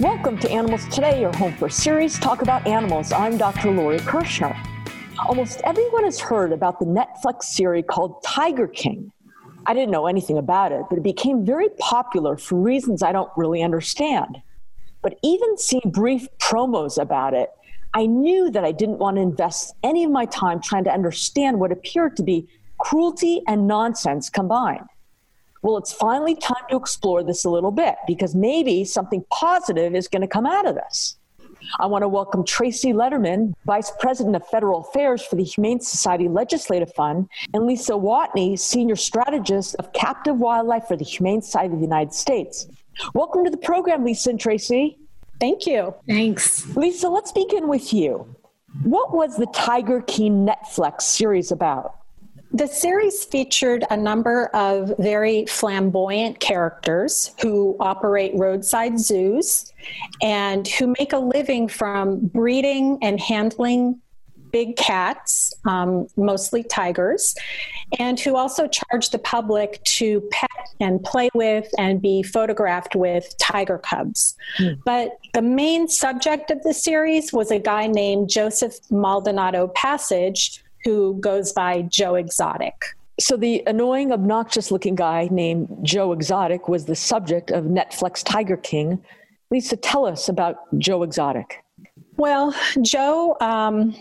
Welcome to Animals Today, your home for series talk about animals. I'm Dr. Lori Kirschner. Almost everyone has heard about the Netflix series called Tiger King. I didn't know anything about it, but it became very popular for reasons I don't really understand. But even seeing brief promos about it, I knew that I didn't want to invest any of my time trying to understand what appeared to be cruelty and nonsense combined. Well, it's finally time to explore this a little bit because maybe something positive is going to come out of this. I want to welcome Tracy Letterman, Vice President of Federal Affairs for the Humane Society Legislative Fund, and Lisa Wathne, Senior Strategist of Captive Wildlife for the Humane Society of the United States. Welcome to the program, Lisa and Tracy. Thank you. Thanks. Lisa, let's begin with you. What was the Tiger King Netflix series about? The series featured a number of very flamboyant characters who operate roadside zoos and who make a living from breeding and handling big cats, um, mostly tigers, and who also charge the public to pet and play with and be photographed with tiger cubs. Mm. But the main subject of the series was a guy named Joseph Maldonado Passage who goes by Joe Exotic. So, the annoying, obnoxious looking guy named Joe Exotic was the subject of Netflix Tiger King. Lisa, tell us about Joe Exotic. Well, Joe um,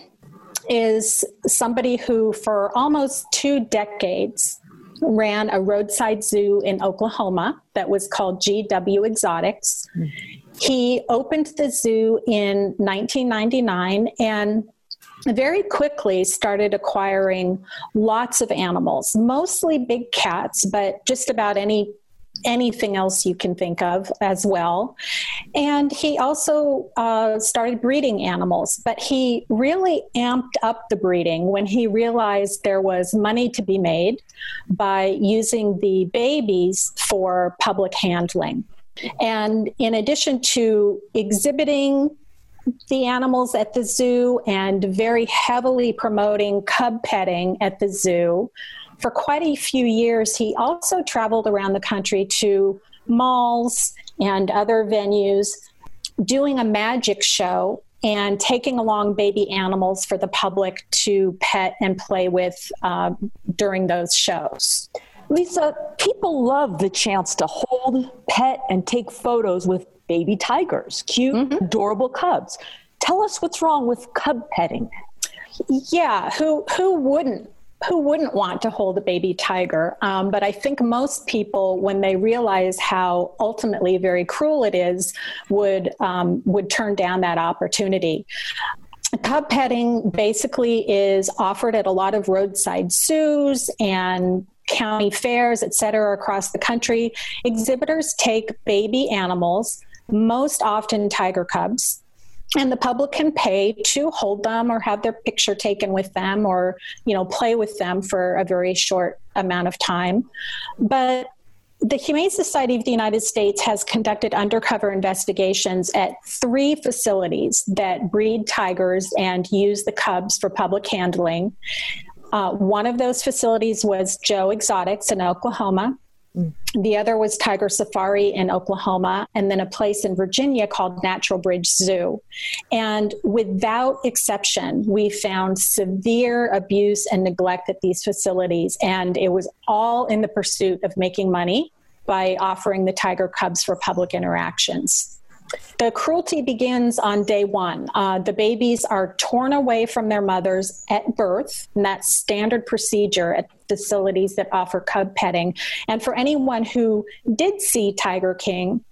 is somebody who, for almost two decades, ran a roadside zoo in Oklahoma that was called GW Exotics. Mm. He opened the zoo in 1999 and very quickly started acquiring lots of animals, mostly big cats, but just about any anything else you can think of as well. And he also uh, started breeding animals, but he really amped up the breeding when he realized there was money to be made by using the babies for public handling. And in addition to exhibiting the animals at the zoo and very heavily promoting cub petting at the zoo. For quite a few years, he also traveled around the country to malls and other venues doing a magic show and taking along baby animals for the public to pet and play with uh, during those shows. Lisa, people love the chance to hold, pet, and take photos with baby tigers, cute, mm-hmm. adorable cubs. Tell us what's wrong with cub petting. Yeah, who who wouldn't who wouldn't want to hold a baby tiger? Um, but I think most people, when they realize how ultimately very cruel it is, would um, would turn down that opportunity. Cub petting basically is offered at a lot of roadside zoos and county fairs, et cetera, across the country. Exhibitors take baby animals most often tiger cubs and the public can pay to hold them or have their picture taken with them or you know play with them for a very short amount of time but the Humane Society of the United States has conducted undercover investigations at three facilities that breed tigers and use the cubs for public handling. Uh, one of those facilities was Joe Exotics in Oklahoma. Mm. The other was Tiger Safari in Oklahoma, and then a place in Virginia called Natural Bridge Zoo. And without exception, we found severe abuse and neglect at these facilities. And it was all in the pursuit of making money by offering the tiger cubs for public interactions. The cruelty begins on day one. Uh, the babies are torn away from their mothers at birth, and that's standard procedure at facilities that offer cub petting. And for anyone who did see Tiger King,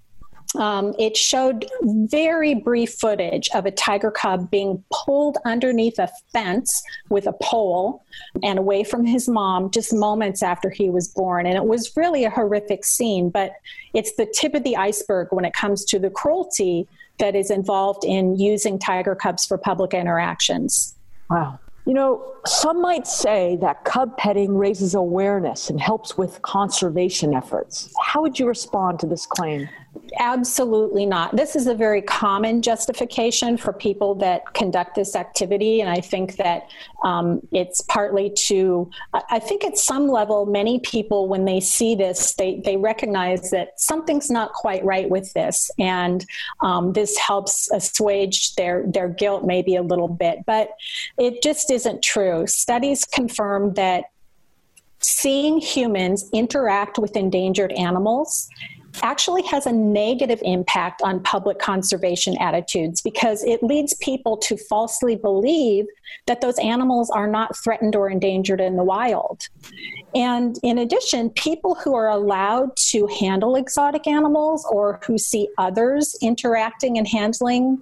um, it showed very brief footage of a tiger cub being pulled underneath a fence with a pole and away from his mom just moments after he was born. And it was really a horrific scene, but it's the tip of the iceberg when it comes to the cruelty that is involved in using tiger cubs for public interactions. Wow. You know, some might say that cub petting raises awareness and helps with conservation efforts. How would you respond to this claim? Absolutely not. This is a very common justification for people that conduct this activity. And I think that um, it's partly to, I think at some level, many people, when they see this, they, they recognize that something's not quite right with this. And um, this helps assuage their, their guilt maybe a little bit. But it just isn't true. Studies confirm that seeing humans interact with endangered animals actually has a negative impact on public conservation attitudes because it leads people to falsely believe that those animals are not threatened or endangered in the wild. And in addition, people who are allowed to handle exotic animals or who see others interacting and handling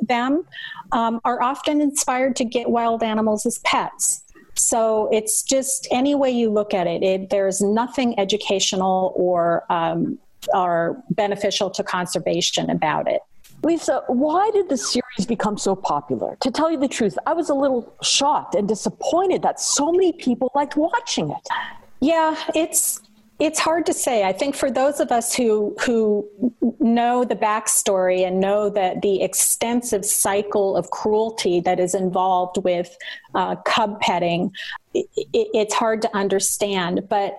them um, are often inspired to get wild animals as pets. So it's just any way you look at it, it there's nothing educational or um, are beneficial to conservation about it. Lisa, why did the series become so popular? To tell you the truth, I was a little shocked and disappointed that so many people liked watching it. Yeah, it's it's hard to say. I think for those of us who who know the backstory and know that the extensive cycle of cruelty that is involved with uh, cub petting, it, it's hard to understand. But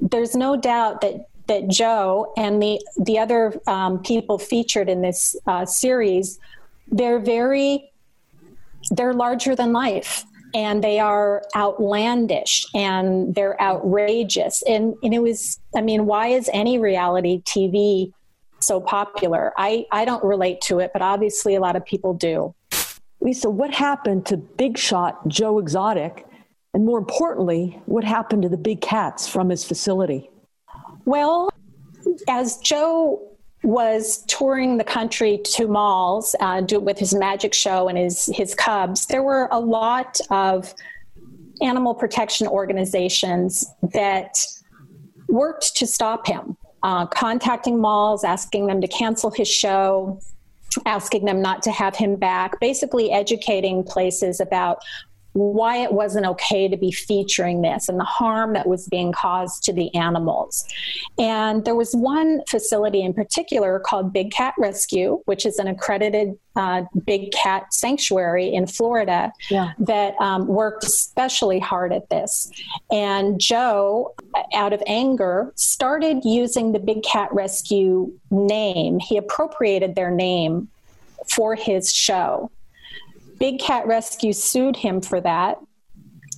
there's no doubt that that Joe and the the other um, people featured in this uh, series, they're very they're larger than life and they are outlandish and they're outrageous. And, and it was i mean why is any reality tv so popular? I i don't relate to it but obviously a lot of people do. Lisa what happened to big shot joe exotic? And more importantly what happened to the big cats from his facility well, as Joe was touring the country to malls uh, do, with his magic show and his his cubs, there were a lot of animal protection organizations that worked to stop him, uh, contacting malls, asking them to cancel his show, asking them not to have him back, basically educating places about why it wasn't okay to be featuring this and the harm that was being caused to the animals. And there was one facility in particular called Big Cat Rescue, which is an accredited uh, big cat sanctuary in Florida yeah. that um, worked especially hard at this. And Joe, out of anger, started using the Big Cat Rescue name. He appropriated their name for his show. Big Cat Rescue sued him for that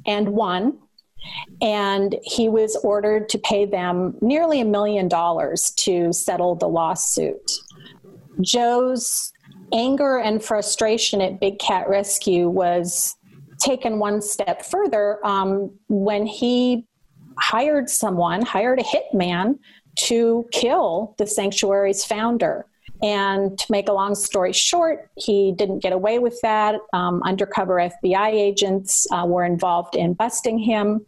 and won. And he was ordered to pay them nearly a million dollars to settle the lawsuit. Joe's anger and frustration at Big Cat Rescue was taken one step further um, when he hired someone, hired a hitman to kill the sanctuary's founder. And to make a long story short, he didn't get away with that. Um, undercover FBI agents uh, were involved in busting him.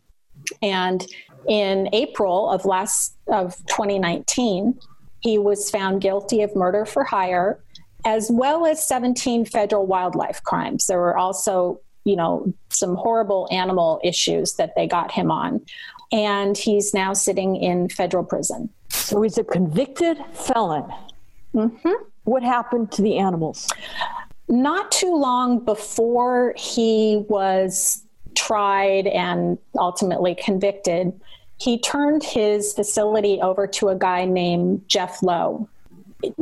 And in April of last of 2019, he was found guilty of murder for hire, as well as 17 federal wildlife crimes. There were also, you know, some horrible animal issues that they got him on. And he's now sitting in federal prison. So he's a convicted felon. Mm-hmm. What happened to the animals? Not too long before he was tried and ultimately convicted, he turned his facility over to a guy named Jeff Lowe.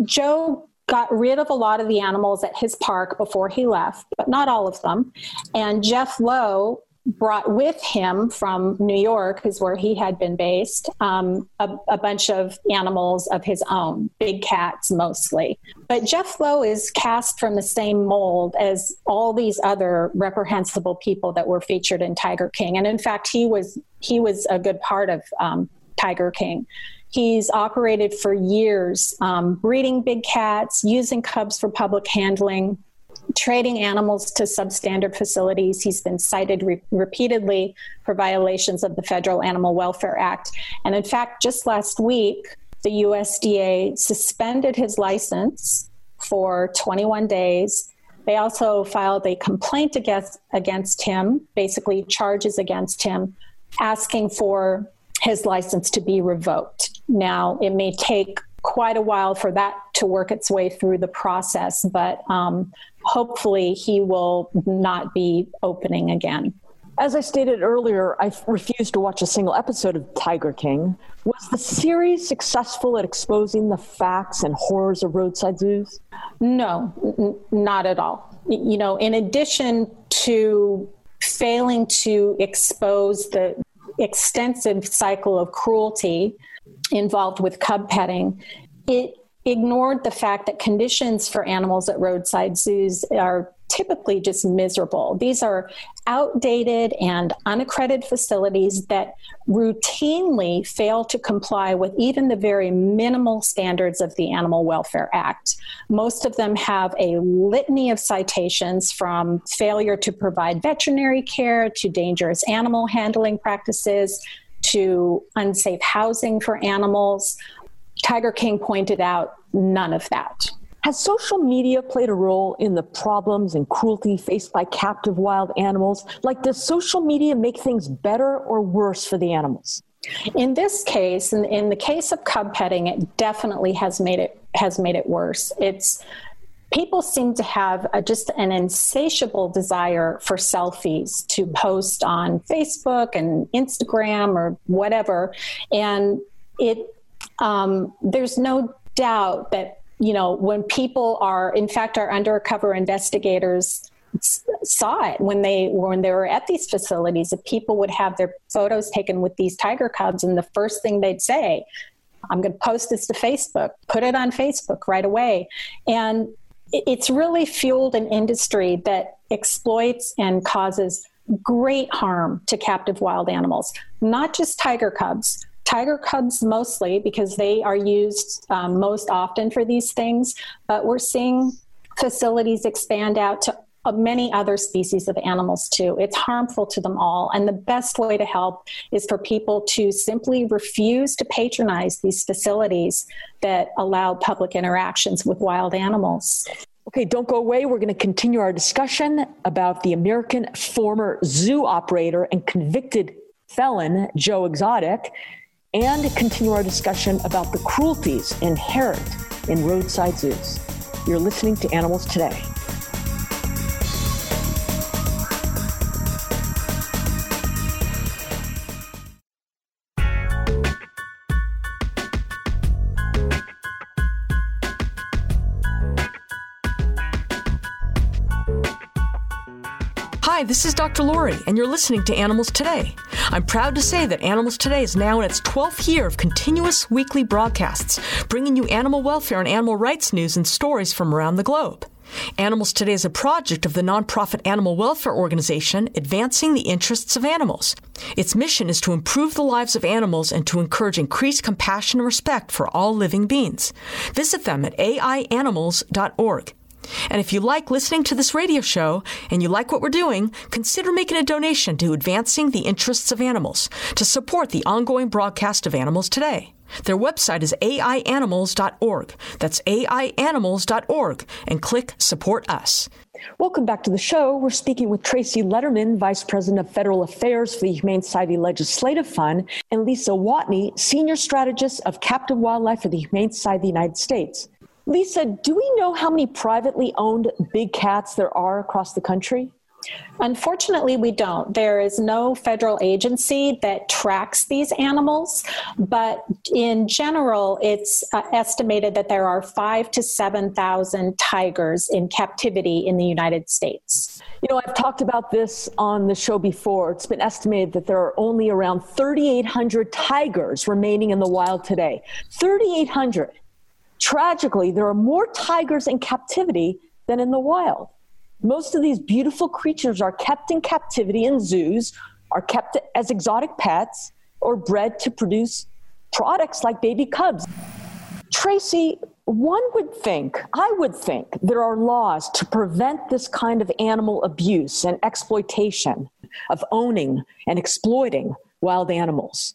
Joe got rid of a lot of the animals at his park before he left, but not all of them. And Jeff Lowe brought with him from New York, is where he had been based, um, a, a, bunch of animals of his own, big cats mostly. But Jeff Lowe is cast from the same mold as all these other reprehensible people that were featured in Tiger King, and in fact, he was he was a good part of um, Tiger King. He's operated for years, um, breeding big cats, using cubs for public handling trading animals to substandard facilities. He's been cited re- repeatedly for violations of the Federal Animal Welfare Act. And in fact, just last week, the USDA suspended his license for 21 days. They also filed a complaint against, against him, basically charges against him, asking for his license to be revoked. Now, it may take quite a while for that to work its way through the process, but um, hopefully he will not be opening again. As I stated earlier, I refused to watch a single episode of Tiger King. Was the series successful at exposing the facts and horrors of roadside zoos? No, n- not at all. You know, in addition to failing to expose the extensive cycle of cruelty involved with cub petting, it ignored the fact that conditions for animals at roadside zoos are typically just miserable. These are outdated and unaccredited facilities that routinely fail to comply with even the very minimal standards of the Animal Welfare Act. Most of them have a litany of citations from failure to provide veterinary care to dangerous animal handling practices to unsafe housing for animals. Tiger King pointed out none of that. Has social media played a role in the problems and cruelty faced by captive wild animals? Like, does social media make things better or worse for the animals? In this case, in, in the case of cub petting, it definitely has made it has made it worse. It's people seem to have a, just an insatiable desire for selfies to post on Facebook and Instagram or whatever, and it um, there's no doubt that you know, when people are, in fact, our undercover investigators saw it when they when they were at these facilities that people would have their photos taken with these tiger cubs and the first thing they'd say i'm going to post this to facebook. Put it on facebook right away. And it's really fueled an industry that exploits and causes great harm to captive wild animals not just tiger cubs. Tiger cubs mostly because they are used um, most often for these things, but we're seeing facilities expand out to many other species of animals too. It's harmful to them all. And the best way to help is for people to simply refuse to patronize these facilities that allow public interactions with wild animals. Okay, don't go away. We're going to continue our discussion about the American former zoo operator and convicted felon, Joe Exotic and continue our discussion about the cruelties inherent in roadside zoos. You're listening to Animals Today. This is Dr. Lori, and you're listening to Animals Today. I'm proud to say that Animals Today is now in its 12th year of continuous weekly broadcasts, bringing you animal welfare and animal rights news and stories from around the globe. Animals Today is a project of the nonprofit animal welfare organization Advancing the Interests of Animals. Its mission is to improve the lives of animals and to encourage increased compassion and respect for all living beings. Visit them at aianimals.org. And if you like listening to this radio show and you like what we're doing, consider making a donation to Advancing the Interests of Animals to support the ongoing broadcast of Animals Today. Their website is aianimals.org. That's aianimals.org and click Support Us. Welcome back to the show. We're speaking with Tracy Letterman, Vice President of Federal Affairs for the Humane Society Legislative Fund, and Lisa Wathne, Senior Strategist of Captive Wildlife for the Humane Society of the United States. Lisa, do we know how many privately owned big cats there are across the country? Unfortunately, we don't. There is no federal agency that tracks these animals, but in general, it's uh, estimated that there are five to 7,000 tigers in captivity in the United States. You know, I've talked about this on the show before. It's been estimated that there are only around 3,800 tigers remaining in the wild today. 3,800. Tragically, there are more tigers in captivity than in the wild. Most of these beautiful creatures are kept in captivity in zoos, are kept as exotic pets, or bred to produce products like baby cubs. Tracy, one would think, I would think, there are laws to prevent this kind of animal abuse and exploitation of owning and exploiting wild animals.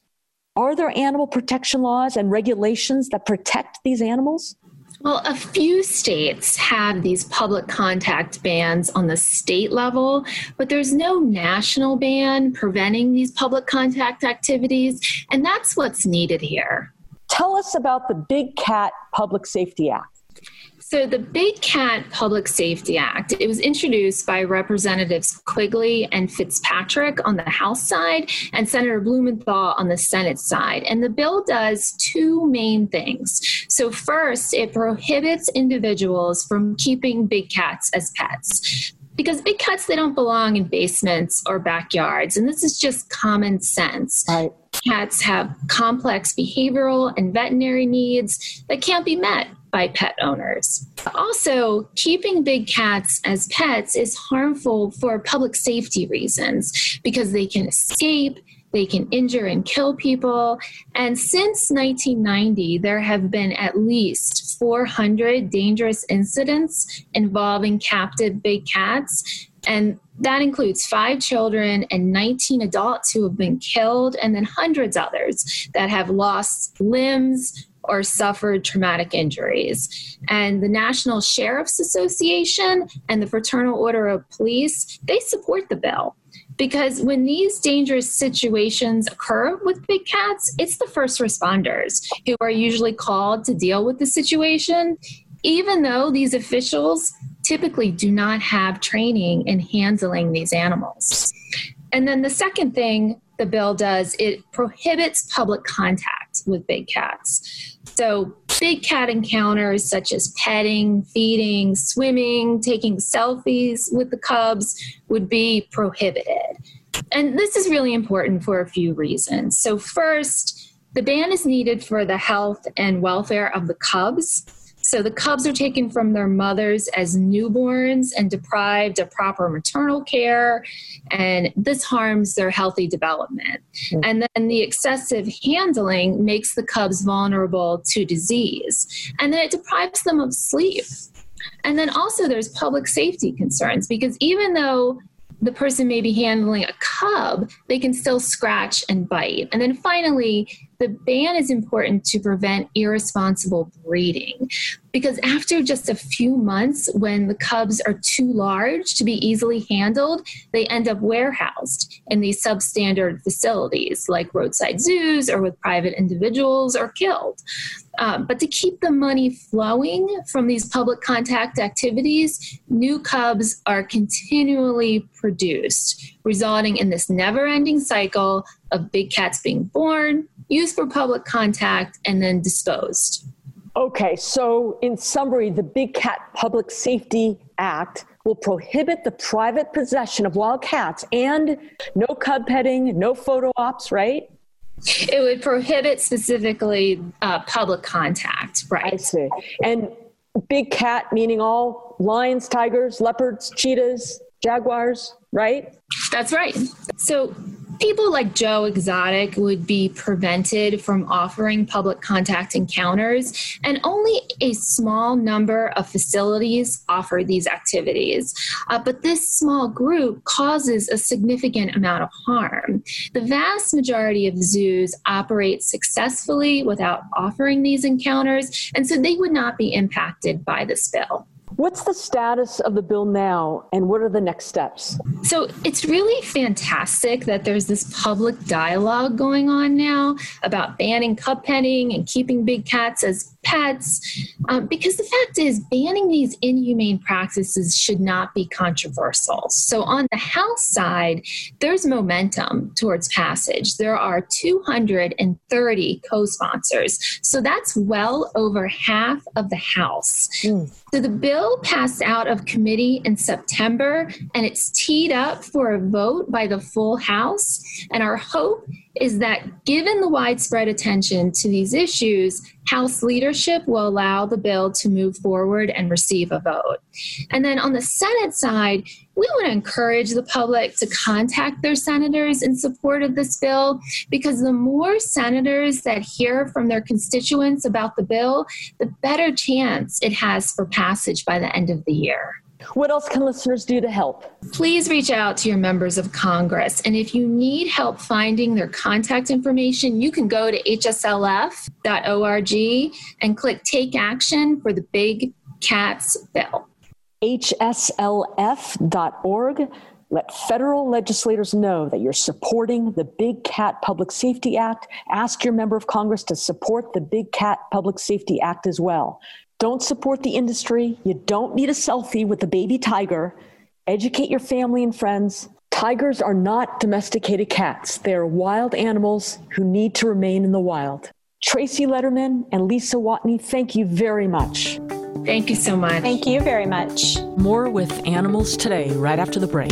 Are there animal protection laws and regulations that protect these animals? Well, a few states have these public contact bans on the state level, but there's no national ban preventing these public contact activities, and that's what's needed here. Tell us about the Big Cat Public Safety Act. So, the Big Cat Public Safety Act, it was introduced by Representatives Quigley and Fitzpatrick on the House side and Senator Blumenthal on the Senate side. And the bill does two main things. So, first, it prohibits individuals from keeping big cats as pets because big cats they don't belong in basements or backyards and this is just common sense right. cats have complex behavioral and veterinary needs that can't be met by pet owners. Also, keeping big cats as pets is harmful for public safety reasons because they can escape, they can injure and kill people. And since 1990, there have been at least 400 dangerous incidents involving captive big cats. And that includes five children and 19 adults who have been killed, and then hundreds others that have lost limbs, or suffered traumatic injuries. And the National Sheriff's Association and the Fraternal Order of Police, they support the bill because when these dangerous situations occur with big cats, it's the first responders who are usually called to deal with the situation, even though these officials typically do not have training in handling these animals. And then the second thing the bill does, it prohibits public contact with big cats. So, big cat encounters such as petting, feeding, swimming, taking selfies with the cubs would be prohibited. And this is really important for a few reasons. So, first, the ban is needed for the health and welfare of the cubs so the cubs are taken from their mothers as newborns and deprived of proper maternal care, and this harms their healthy development. Mm-hmm. And then the excessive handling makes the cubs vulnerable to disease, and then it deprives them of sleep. And then also there's public safety concerns because even though the person may be handling a cub, they can still scratch and bite. And then finally, the ban is important to prevent irresponsible breeding because after just a few months, when the cubs are too large to be easily handled, they end up warehoused in these substandard facilities like roadside zoos or with private individuals or killed. Um, but to keep the money flowing from these public contact activities, new cubs are continually produced, resulting in this never ending cycle of big cats being born, used for public contact, and then disposed. Okay, so in summary, the Big Cat Public Safety Act will prohibit the private possession of wild cats and no cub petting, no photo ops, right? It would prohibit specifically uh, public contact, right? I see. And big cat meaning all lions, tigers, leopards, cheetahs, jaguars, right? That's right. So people like Joe Exotic would be prevented from offering public contact encounters, and only a small number of facilities offer these activities. Uh, but this small group causes a significant amount of harm. The vast majority of zoos operate successfully without offering these encounters, and so they would not be impacted by this bill. What's the status of the bill now, and what are the next steps? So it's really fantastic that there's this public dialogue going on now about banning cub petting and keeping big cats as pets, um, because the fact is, banning these inhumane practices should not be controversial. So, on the House side, there's momentum towards passage. There are 230 co sponsors. So, that's well over half of the House. Mm. So, the bill passed out of committee in September and it's teed up for a vote by the full House. And our hope is that given the widespread attention to these issues, House leadership will allow the bill to move forward and receive a vote. And then on the Senate side, we want to encourage the public to contact their senators in support of this bill because the more senators that hear from their constituents about the bill, the better chance it has for passage by the end of the year. What else can listeners do to help? Please reach out to your members of Congress. And if you need help finding their contact information, you can go to hslf.org and click Take Action for the Big Cats Bill. hslf.org Let federal legislators know that you're supporting the Big Cat Public Safety Act. Ask your member of Congress to support the Big Cat Public Safety Act as well. Don't support the industry. You don't need a selfie with the baby tiger. Educate your family and friends. Tigers are not domesticated cats. They are wild animals who need to remain in the wild. Tracy Letterman and Lisa Wathne, thank you very much. Thank you so much. Thank you very much. More with Animals Today right after the break.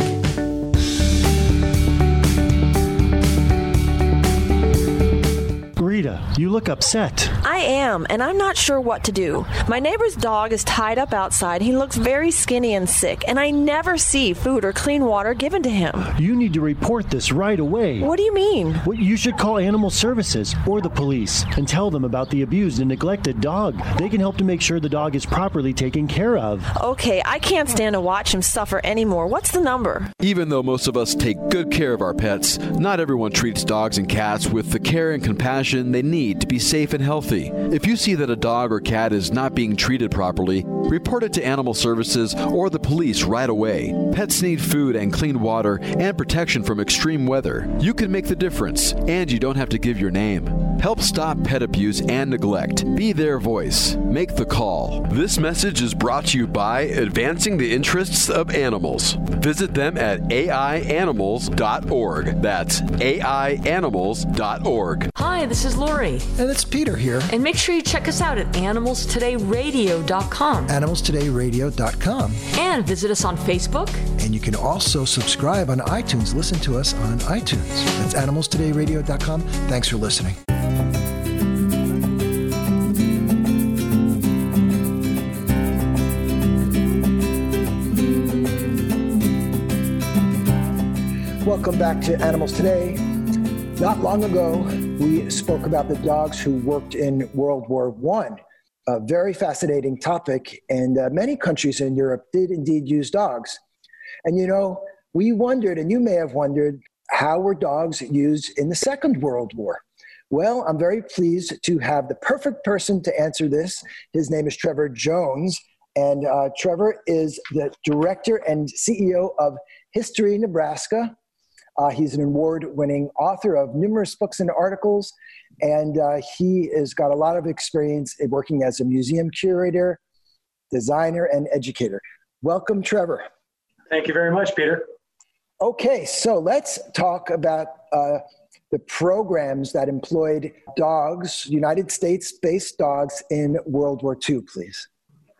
Rita, you look upset. I am, and I'm not sure what to do. My neighbor's dog is tied up outside. He looks very skinny and sick, and I never see food or clean water given to him. You need to report this right away. What do you mean? Well, you should call Animal Services or the police and tell them about the abused and neglected dog. They can help to make sure the dog is properly taken care of. Okay, I can't stand to watch him suffer anymore. What's the number? Even though most of us take good care of our pets, not everyone treats dogs and cats with the care and compassion they need to be safe and healthy. If you see that a dog or cat is not being treated properly, report it to Animal Services or the police right away. Pets need food and clean water and protection from extreme weather. You can make the difference, and you don't have to give your name. Help stop pet abuse and neglect. Be their voice. Make the call. This message is brought to you by Advancing the Interests of Animals. Visit them at aianimals.org. That's aianimals.org. Hi, this is Lori. And it's Peter here. And make sure you check us out at animalstodayradio.com. AnimalsTodayRadio.com. And visit us on Facebook. And you can also subscribe on iTunes. Listen to us on iTunes. That's AnimalsTodayRadio.com. Thanks for listening. Welcome back to Animals Today. Not long ago, we spoke about the dogs who worked in World War One. A very fascinating topic, and uh, many countries in Europe did indeed use dogs. And you know, we wondered, and you may have wondered, how were dogs used in the Second World War? Well, I'm very pleased to have the perfect person to answer this. His name is Trevor Jones, and uh, Trevor is the director and CEO of History Nebraska, uh, he's an award winning author of numerous books and articles, and uh, he has got a lot of experience in working as a museum curator, designer, and educator. Welcome, Trevor. Thank you very much, Peter. Okay, so let's talk about uh, the programs that employed dogs, United States based dogs in World War II, please.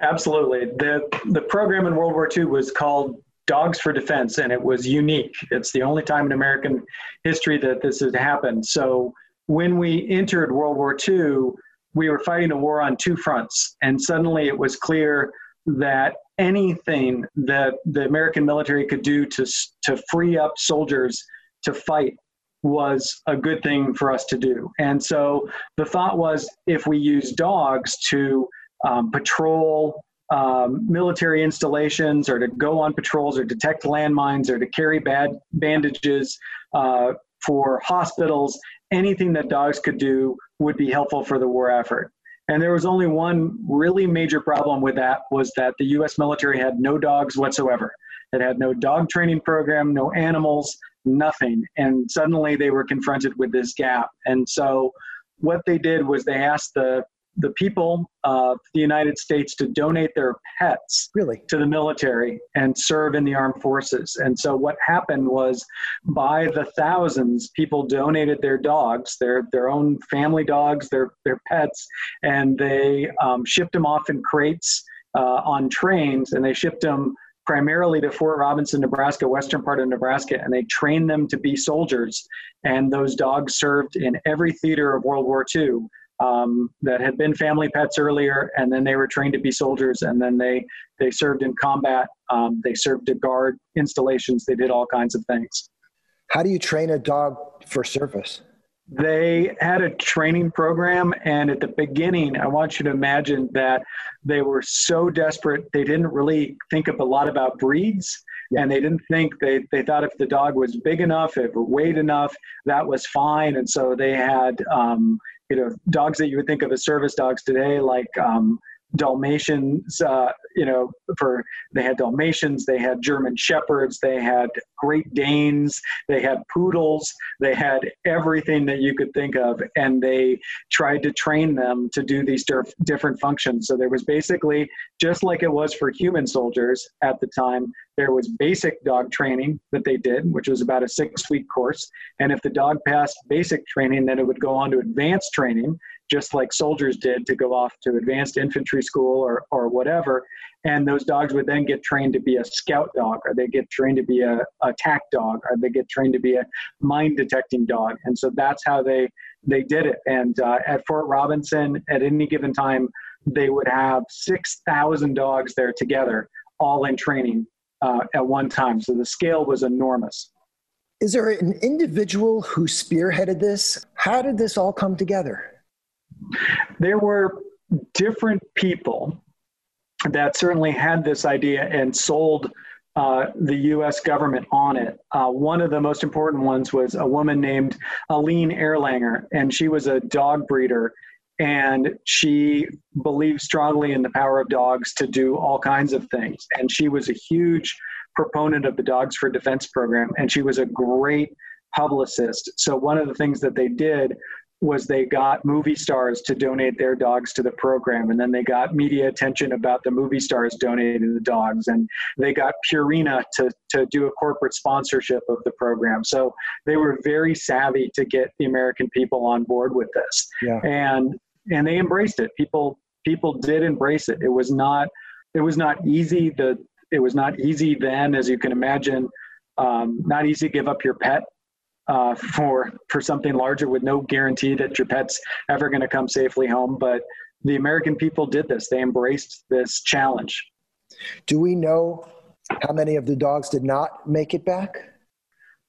Absolutely. The, the program in World War II was called Dogs for Defense, and it was unique. It's the only time in American history that this has happened. So when we entered World War II, we were fighting a war on two fronts, and suddenly it was clear that anything that the American military could do to to free up soldiers to fight was a good thing for us to do. And so the thought was if we use dogs to um, patrol um, military installations or to go on patrols or detect landmines or to carry bad bandages uh, for hospitals, anything that dogs could do would be helpful for the war effort. And there was only one really major problem with that was that the US military had no dogs whatsoever. It had no dog training program, no animals, nothing. And suddenly they were confronted with this gap. And so what they did was they asked the the people of the United States to donate their pets really to the military and serve in the armed forces. And so what happened was by the thousands, people donated their dogs, their their own family dogs, their their pets, and they um, shipped them off in crates uh, on trains, and they shipped them primarily to Fort Robinson, Nebraska, western part of Nebraska, and they trained them to be soldiers. And those dogs served in every theater of World War II um, that had been family pets earlier, and then they were trained to be soldiers, and then they they served in combat. Um, they served to guard installations. They did all kinds of things. How do you train a dog for service? They had a training program, and at the beginning, I want you to imagine that they were so desperate they didn't really think of a lot about breeds, and they didn't think they they thought if the dog was big enough, if it weighed enough, that was fine, and so they had um, you know dogs that you would think of as service dogs today, like um, Dalmatians, uh, you know, for they had Dalmatians, they had German Shepherds, they had Great Danes, they had poodles, they had everything that you could think of, and they tried to train them to do these diff- different functions. So there was basically just like it was for human soldiers at the time. There was basic dog training that they did, which was about a six-week course, and if the dog passed basic training, then it would go on to advanced training just like soldiers did to go off to advanced infantry school or, or whatever. And those dogs would then get trained to be a scout dog, or they get trained to be a attack dog, or they get trained to be a mine detecting dog. And so that's how they they did it. And uh, at Fort Robinson, at any given time, they would have six thousand dogs there together, all in training uh, at one time. So the scale was enormous. Is there an individual who spearheaded this? How did this all come together? There were different people that certainly had this idea and sold uh, the U.S. government on it. Uh, one of the most important ones was a woman named Alene Erlanger, and she was a dog breeder, and she believed strongly in the power of dogs to do all kinds of things. And she was a huge proponent of the Dogs for Defense program, and she was a great publicist. So one of the things that they did was they got movie stars to donate their dogs to the program and then they got media attention about the movie stars donating the dogs and they got Purina to, to do a corporate sponsorship of the program. So they were very savvy to get the american people on board with this. Yeah. and and they embraced it. People people did embrace it. It was not it was not easy. The it was not easy then as you can imagine. Um, not easy to give up your pet uh, for for something larger with no guarantee that your pet's ever going to come safely home. But the American people did this; they embraced this challenge. Do we know how many of the dogs did not make it back?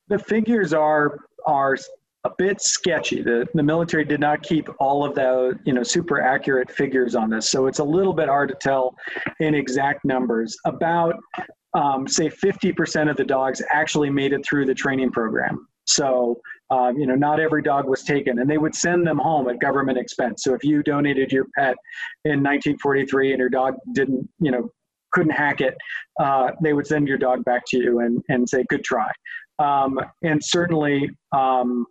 The figures are are a bit sketchy. The, the military did not keep all of the you know super accurate figures on this, so it's a little bit hard to tell in exact numbers. About um, say 50% of the dogs actually made it through the training program. So, um, you know, not every dog was taken, and they would send them home at government expense. So, if you donated your pet in 1943 and your dog didn't, you know, couldn't hack it, uh, they would send your dog back to you and, and say, good try. Um, and certainly, um,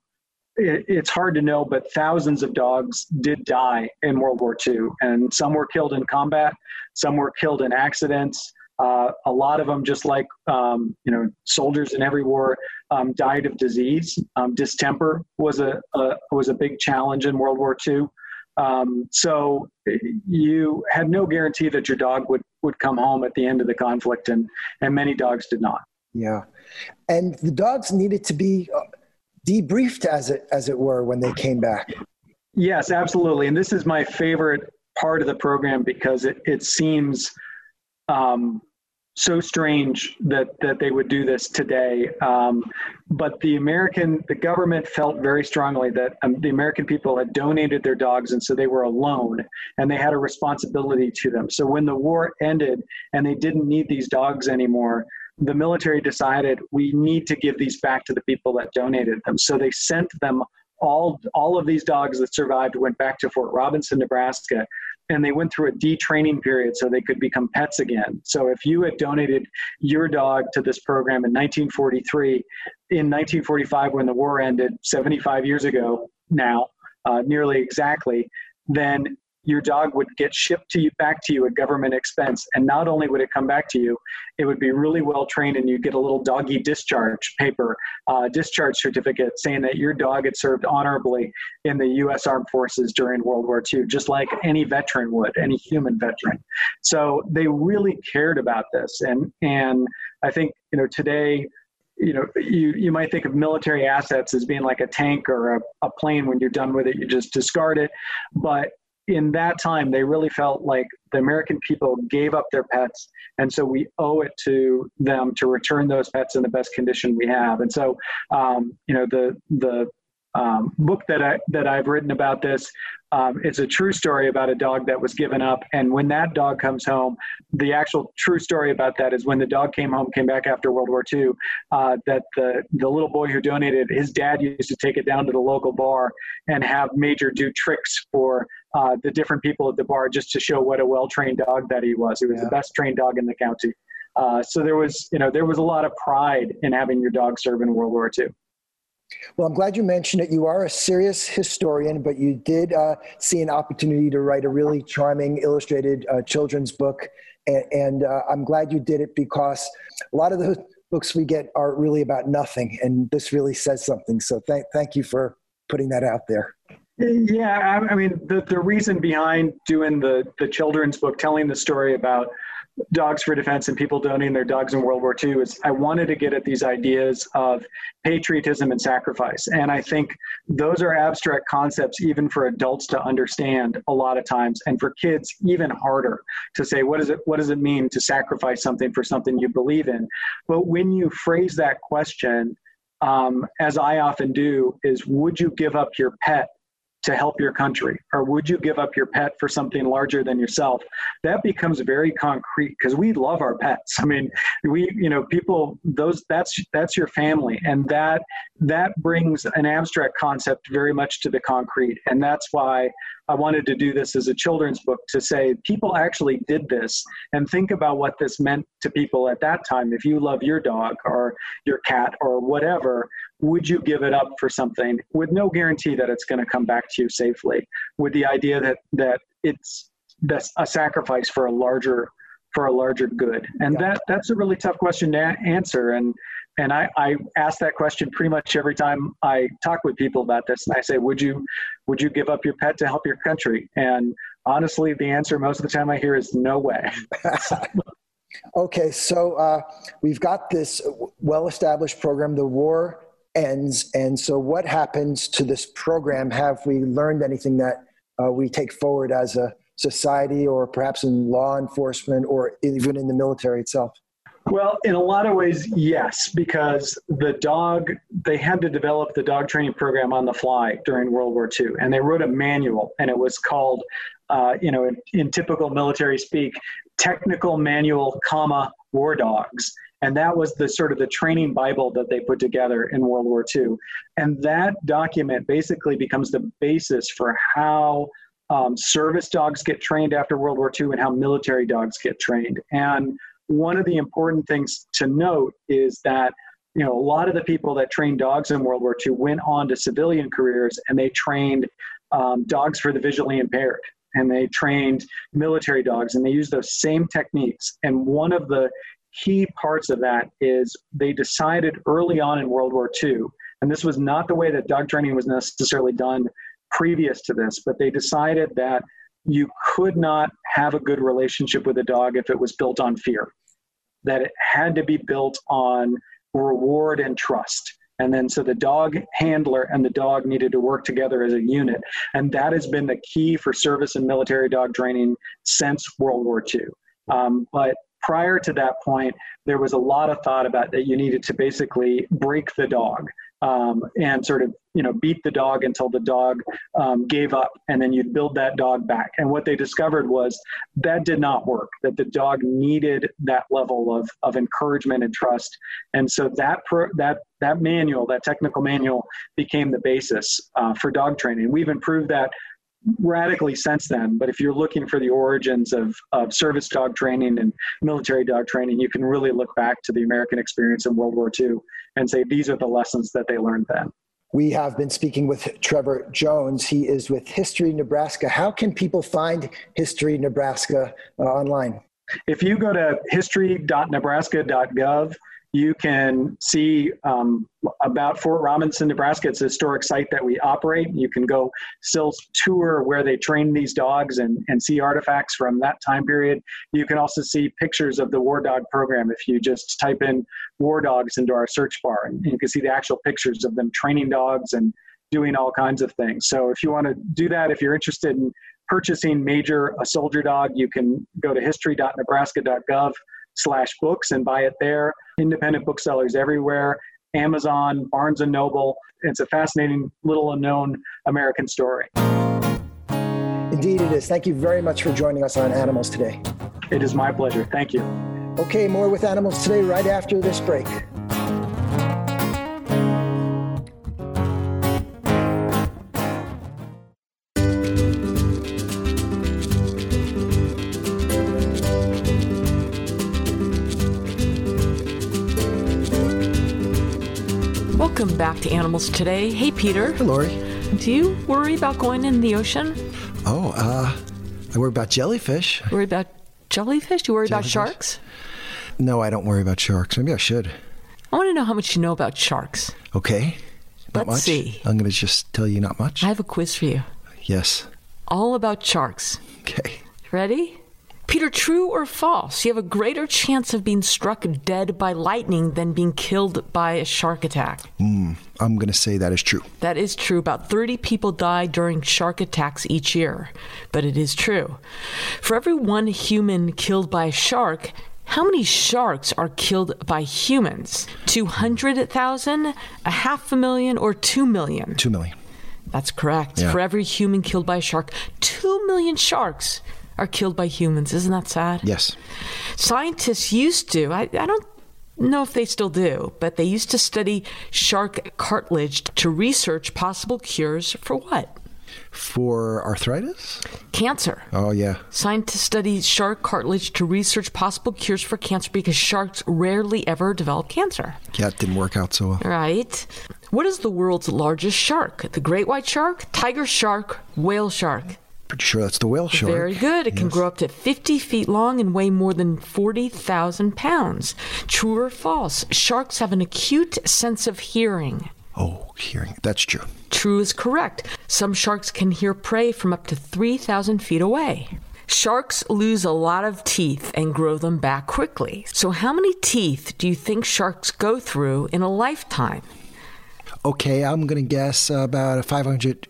it, it's hard to know, but thousands of dogs did die in World War II, and some were killed in combat, some were killed in accidents. Uh, a lot of them, just like um, you know, soldiers in every war, um, died of disease. Um, distemper was a, a, was a big challenge in World War II. Um, so you had no guarantee that your dog would would come home at the end of the conflict, and and many dogs did not. Yeah, and the dogs needed to be uh, debriefed, as it as it were, when they came back. Yes, absolutely, and this is my favorite part of the program because it it seems um, so strange that that they would do this today. Um, but the American, the government felt very strongly that um, the American people had donated their dogs, and so they were alone, and they had a responsibility to them. So when the war ended and they didn't need these dogs anymore, the military decided we need to give these back to the people that donated them. So they sent them all all of these dogs that survived went back to Fort Robinson, Nebraska, and they went through a detraining period so they could become pets again. So if you had donated your dog to this program in 1943, in 1945 when the war ended, 75 years ago now, uh, nearly exactly, then your dog would get shipped to you back to you at government expense and not only would it come back to you it would be really well trained and you'd get a little doggy discharge paper uh, discharge certificate saying that your dog had served honorably in the u.s armed forces during world war ii just like any veteran would any human veteran so they really cared about this and and i think you know today you know, you, you might think of military assets as being like a tank or a, a plane. When you're done with it, you just discard it. But in that time, they really felt like the American people gave up their pets, and so we owe it to them to return those pets in the best condition we have. And so, um, you know, the the um, book that I that I've written about this. Um, it's a true story about a dog that was given up, and when that dog comes home, the actual true story about that is when the dog came home, came back after World War II. Uh, that the the little boy who donated, his dad used to take it down to the local bar and have Major do tricks for uh, the different people at the bar just to show what a well-trained dog that he was. He was yeah. the best trained dog in the county. Uh, so there was, you know, there was a lot of pride in having your dog serve in World War II. Well, I'm glad you mentioned it. You are a serious historian, but you did uh, see an opportunity to write a really charming illustrated uh, children's book. And, and uh, I'm glad you did it because a lot of the books we get are really about nothing. And this really says something. So thank, thank you for putting that out there. Yeah, I mean, the, the reason behind doing the, the children's book, telling the story about Dogs for Defense and people donating their dogs in World War II is I wanted to get at these ideas of patriotism and sacrifice. And I think those are abstract concepts even for adults to understand a lot of times and for kids even harder to say what does it what does it mean to sacrifice something for something you believe in. But when you phrase that question um, as I often do, is would you give up your pet to help your country or would you give up your pet for something larger than yourself? That becomes very concrete because we love our pets. I mean we you know people those that's that's your family and that that brings an abstract concept very much to the concrete and that's why I wanted to do this as a children's book to say people actually did this and think about what this meant to people at that time. If you love your dog or your cat or whatever, would you give it up for something with no guarantee that it's going to come back to you safely? With the idea that that it's that's a sacrifice for a larger for a larger good, and yeah. that that's a really tough question to a- answer. And and I, I ask that question pretty much every time I talk with people about this. And I say, would you, would you give up your pet to help your country? And honestly, the answer most of the time I hear is no way. okay, so uh, we've got this well-established program. The war ends, and so what happens to this program? Have we learned anything that uh, we take forward as a society, or perhaps in law enforcement, or even in the military itself? Well, in a lot of ways, yes, because the dog, they had to develop the dog training program on the fly during World War II. And they wrote a manual, and it was called, uh, you know, in, in typical military speak, Technical Manual, comma, War Dogs. And that was the sort of the training Bible that they put together in World War II. And that document basically becomes the basis for how um, service dogs get trained after World War II and how military dogs get trained. And one of the important things to note is that you know a lot of the people that trained dogs in World War II went on to civilian careers and they trained um, dogs for the visually impaired and they trained military dogs and they used those same techniques. And one of the key parts of that is they decided early on in World War II and this was not the way that dog training was necessarily done previous to this but they decided that you could not have a good relationship with a dog if it was built on fear, that it had to be built on reward and trust. And then so the dog handler and the dog needed to work together as a unit. And that has been the key for service and military dog training since World War II. Um, but prior to that point, there was a lot of thought about that you needed to basically break the dog um, and sort of you know beat the dog until the dog um, gave up and then you'd build that dog back. And what they discovered was that did not work that the dog needed that level of, of encouragement and trust. And so that pro, that that manual that technical manual became the basis uh, for dog training. We've improved that radically since then. But if you're looking for the origins of, of service dog training and military dog training, you can really look back to the American experience in World War II and say these are the lessons that they learned then. We have been speaking with Trevor Jones. He is with History Nebraska. How can people find History Nebraska uh, online? If you go to history.nebraska.gov, you can see um, about Fort Robinson, Nebraska. It's a historic site that we operate. You can go still tour where they train these dogs and, and see artifacts from that time period. You can also see pictures of the War Dog program if you just type in War Dogs into our search bar. And you can see the actual pictures of them training dogs and doing all kinds of things. So if you want to do that, if you're interested in purchasing major a soldier dog, you can go to history.nebraska.gov slash books and buy it there. Independent booksellers everywhere, Amazon, Barnes and Noble. It's a fascinating little unknown American story. Indeed, it is. Thank you very much for joining us on Animals Today. It is my pleasure. Thank you. Okay, more with Animals Today right after this break. Welcome back to Animals Today. Hey, Peter. Hey, Lori. Do you worry about going in the ocean? Oh, uh, I worry about jellyfish. Worry about jellyfish? Do you worry about sharks? No, I don't worry about sharks. Maybe I should. I want to know how much you know about sharks. Okay. Not Let's much. see. I'm going to just tell you not much. I have a quiz for you. yes. All about sharks. Okay. Ready? Peter, true or false? You have a greater chance of being struck dead by lightning than being killed by a shark attack. Hmm, I'm going to say that is true. That is true. About 30 people die during shark attacks each year, but it is true. For every one human killed by a shark, how many sharks are killed by humans? 200,000, a half a million, or 2 million? Two million. That's correct. Yeah. For every human killed by a shark, 2 million sharks are killed by humans. Isn't that sad? Yes. Scientists used to, I, I don't know if they still do, but they used to study shark cartilage to research possible cures for what? For arthritis? Cancer. Oh, yeah. Scientists study shark cartilage to research possible cures for cancer because sharks rarely ever develop cancer. Yeah, it didn't work out so well. Right? What is the world's largest shark? The great white shark, tiger shark, whale shark? Pretty sure that's the whale shark. Very good. It can grow up to 50 feet long and weigh more than 40,000 pounds. True or false? Sharks have an acute sense of hearing. Oh, hearing. That's true. True is correct. Some sharks can hear prey from up to 3,000 feet away. Sharks lose a lot of teeth and grow them back quickly. So, how many teeth do you think sharks go through in a lifetime? Okay, I'm going to guess about 500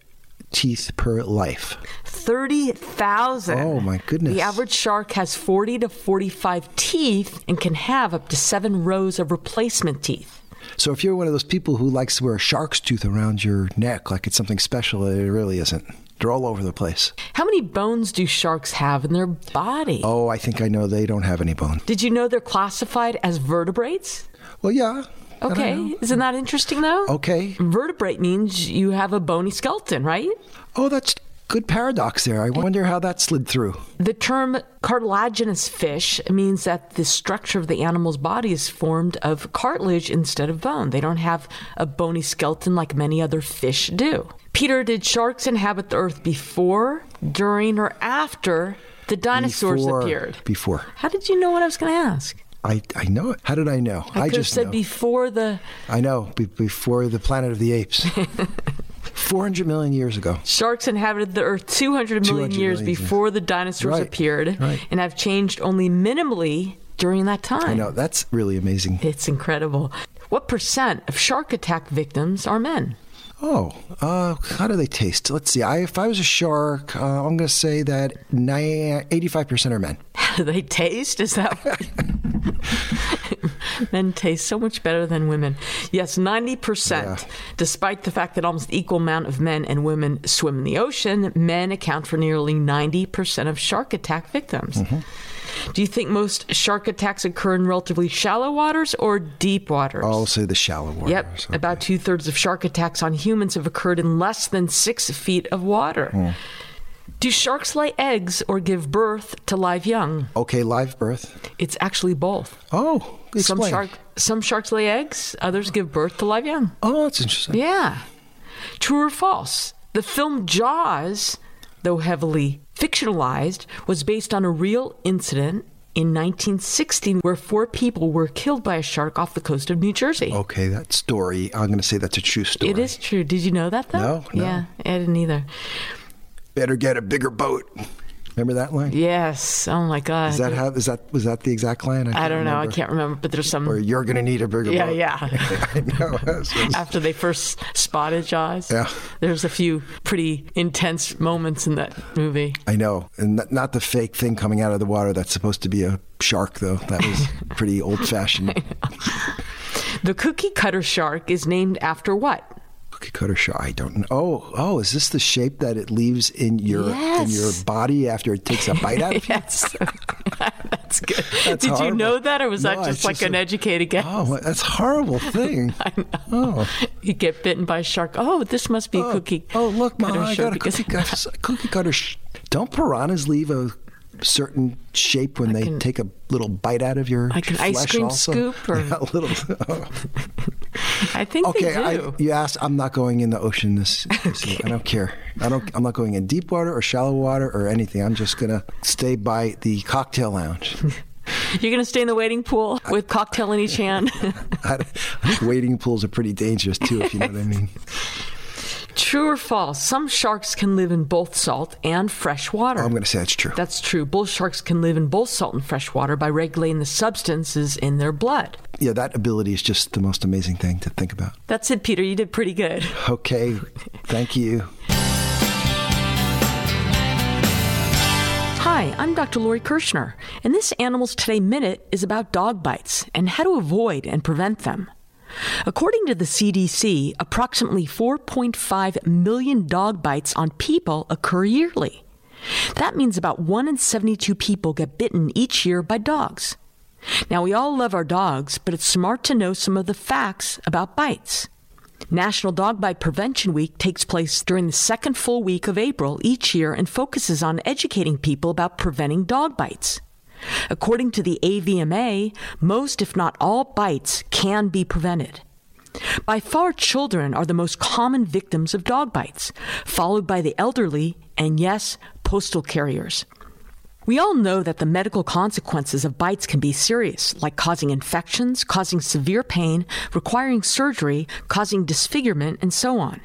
teeth per life. 30,000. Oh, my goodness. The average shark has 40 to 45 teeth and can have up to seven rows of replacement teeth. So if you're one of those people who likes to wear a shark's tooth around your neck like it's something special, it really isn't. They're all over the place. How many bones do sharks have in their body? Oh, I think I know they don't have any bone. Did you know they're classified as vertebrates? Well, yeah. Okay, isn't that interesting though? Okay. Vertebrate means you have a bony skeleton, right? Oh, that's good paradox there. I wonder how that slid through. The term cartilaginous fish means that the structure of the animal's body is formed of cartilage instead of bone. They don't have a bony skeleton like many other fish do. Peter, did sharks inhabit the earth before, during, or after the dinosaurs Before- appeared? Before. How did you know what I was going to ask? I, I know it. How did I know? I, have just said know. before the I know. Be- before the planet of the apes. 400 million years ago. Sharks inhabited the Earth 200 million 200 years million years. before the dinosaurs Right, appeared right. and have changed only minimally during that time. I know. That's really amazing. It's incredible. What percent of shark attack victims are men? Oh, uh, how do they taste? Let's see. I, if I was a shark, uh, I'm going to say that ni- 85% are men. How do they taste? Is that men taste so much better than women? Yes, 90%. Yeah. Despite the fact that almost equal amount of men and women swim in the ocean, men account for nearly 90% of shark attack victims. Mm-hmm. Do you think most shark attacks occur in relatively shallow waters or deep waters? I'll say the shallow waters. Yep, Okay. about two thirds of shark attacks on humans have occurred in less than six feet of water. Hmm. Do sharks lay eggs or give birth to live young? Okay, live birth. It's actually both. Oh, Some explain. shark, some sharks lay eggs, others give birth to live young. Oh, that's interesting. Yeah. True or false? The film Jaws, though heavily fictionalized, was based on a real incident in 1916 where four people were killed by a shark off the coast of New Jersey. Okay, that story. I'm going to say that's a true story. It is true. Did you know that though? No, no. Yeah, I didn't either. Better get a bigger boat. Remember that line? Yes. Oh my God. Is that how? Is that was that the exact line? I can't don't know. I can't remember, but there's some. Or you're going to need a bigger yeah, boat. yeah. I know. That's- After they first spotted Jaws, Yeah. there's a few pretty intense moments in that movie. I know, and not, not the fake thing coming out of the water that's supposed to be a shark, though. That was pretty old-fashioned. The cookie cutter shark is named after what? Cookie cutter shark. I don't know. Oh, oh, is this the shape that it leaves in your in your body after it takes a bite out of you? Yes. That's good. That's Did you know that, or was No, that just like just an a- educated guess? Oh, that's a horrible thing. I know. Oh. You get bitten by a shark. Oh, this must be a Oh, cookie. Oh, look, Mom, I got a cookie cutter. cookie cutter. Sh- don't piranhas leave a certain shape when they can- take a little bite out of your Like an ice flesh cream also? scoop or- Yeah, a little. oh. I think okay, they do. I, you asked. I'm not going in the ocean this, this year. I don't care. I don't. I'm not going in deep water or shallow water or anything. I'm just gonna stay by the cocktail lounge. You're going to stay in the waiting pool with cocktail in each hand. I, I wading pools are pretty dangerous too, if you know what I mean. True or false? Some sharks can live in both salt and fresh water. I'm going to say that's true. That's true. Bull sharks can live in both salt and fresh water by regulating the substances in their blood. Yeah, that ability is just the most amazing thing to think about. That's it, Peter. You did pretty good. Okay, thank you. Hi, I'm Dr. Lori Kirschner, and this Animals Today Minute is about dog bites and how to avoid and prevent them. According to the CDC, approximately 4.5 million dog bites on people occur yearly. That means about 1 in 72 people get bitten each year by dogs. Now, we all love our dogs, but it's smart to know some of the facts about bites. National Dog Bite Prevention Week takes place during the second full week of April each year and focuses on educating people about preventing dog bites. According to the AVMA, most, if not all, bites can be prevented. By far, children are the most common victims of dog bites, followed by the elderly and, yes, postal carriers. We all know that the medical consequences of bites can be serious, like causing infections, causing severe pain, requiring surgery, causing disfigurement, and so on.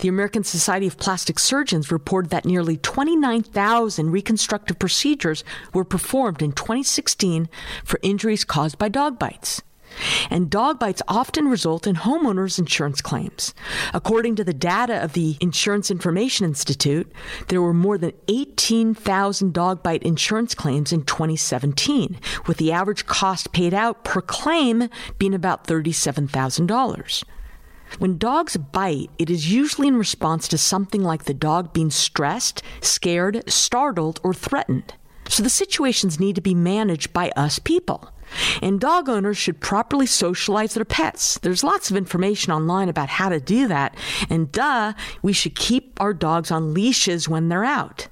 The American Society of Plastic Surgeons reported that nearly 29,000 reconstructive procedures were performed in 2016 for injuries caused by dog bites. And dog bites often result in homeowners' insurance claims. According to the data of the Insurance Information Institute, there were more than 18,000 dog bite insurance claims in 2017, with the average cost paid out per claim being about $37,000. When dogs bite, it is usually in response to something like the dog being stressed, scared, startled, or threatened. So the situations need to be managed by us people. And dog owners should properly socialize their pets. There's lots of information online about how to do that. And duh, we should keep our dogs on leashes when they're out.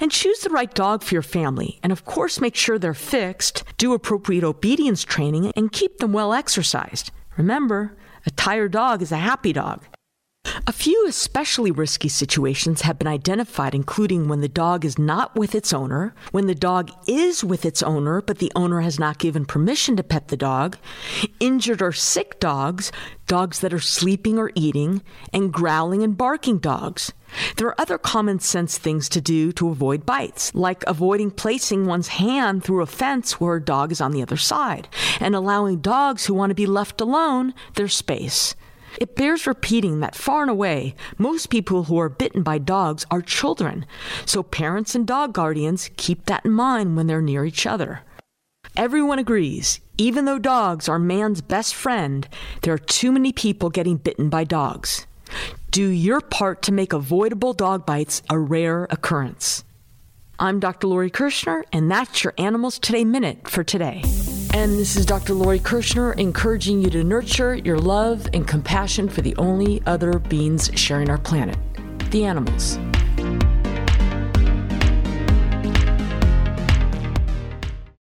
And choose the right dog for your family. And of course, make sure they're fixed, do appropriate obedience training, and keep them well exercised. Remember, a tired dog is a happy dog. A few especially risky situations have been identified, including when the dog is not with its owner, when the dog is with its owner but the owner has not given permission to pet the dog, injured or sick dogs, dogs that are sleeping or eating, and growling and barking dogs. There are other common sense things to do to avoid bites, like avoiding placing one's hand through a fence where a dog is on the other side, and allowing dogs who want to be left alone their space. It bears repeating that far and away, most people who are bitten by dogs are children, so parents and dog guardians keep that in mind when they're near each other. Everyone agrees, even though dogs are man's best friend, there are too many people getting bitten by dogs. Do your part to make avoidable dog bites a rare occurrence. I'm Dr. Lori Kirschner, and that's your Animals Today Minute for today. And this is Dr. Lori Kirschner encouraging you to nurture your love and compassion for the only other beings sharing our planet the animals.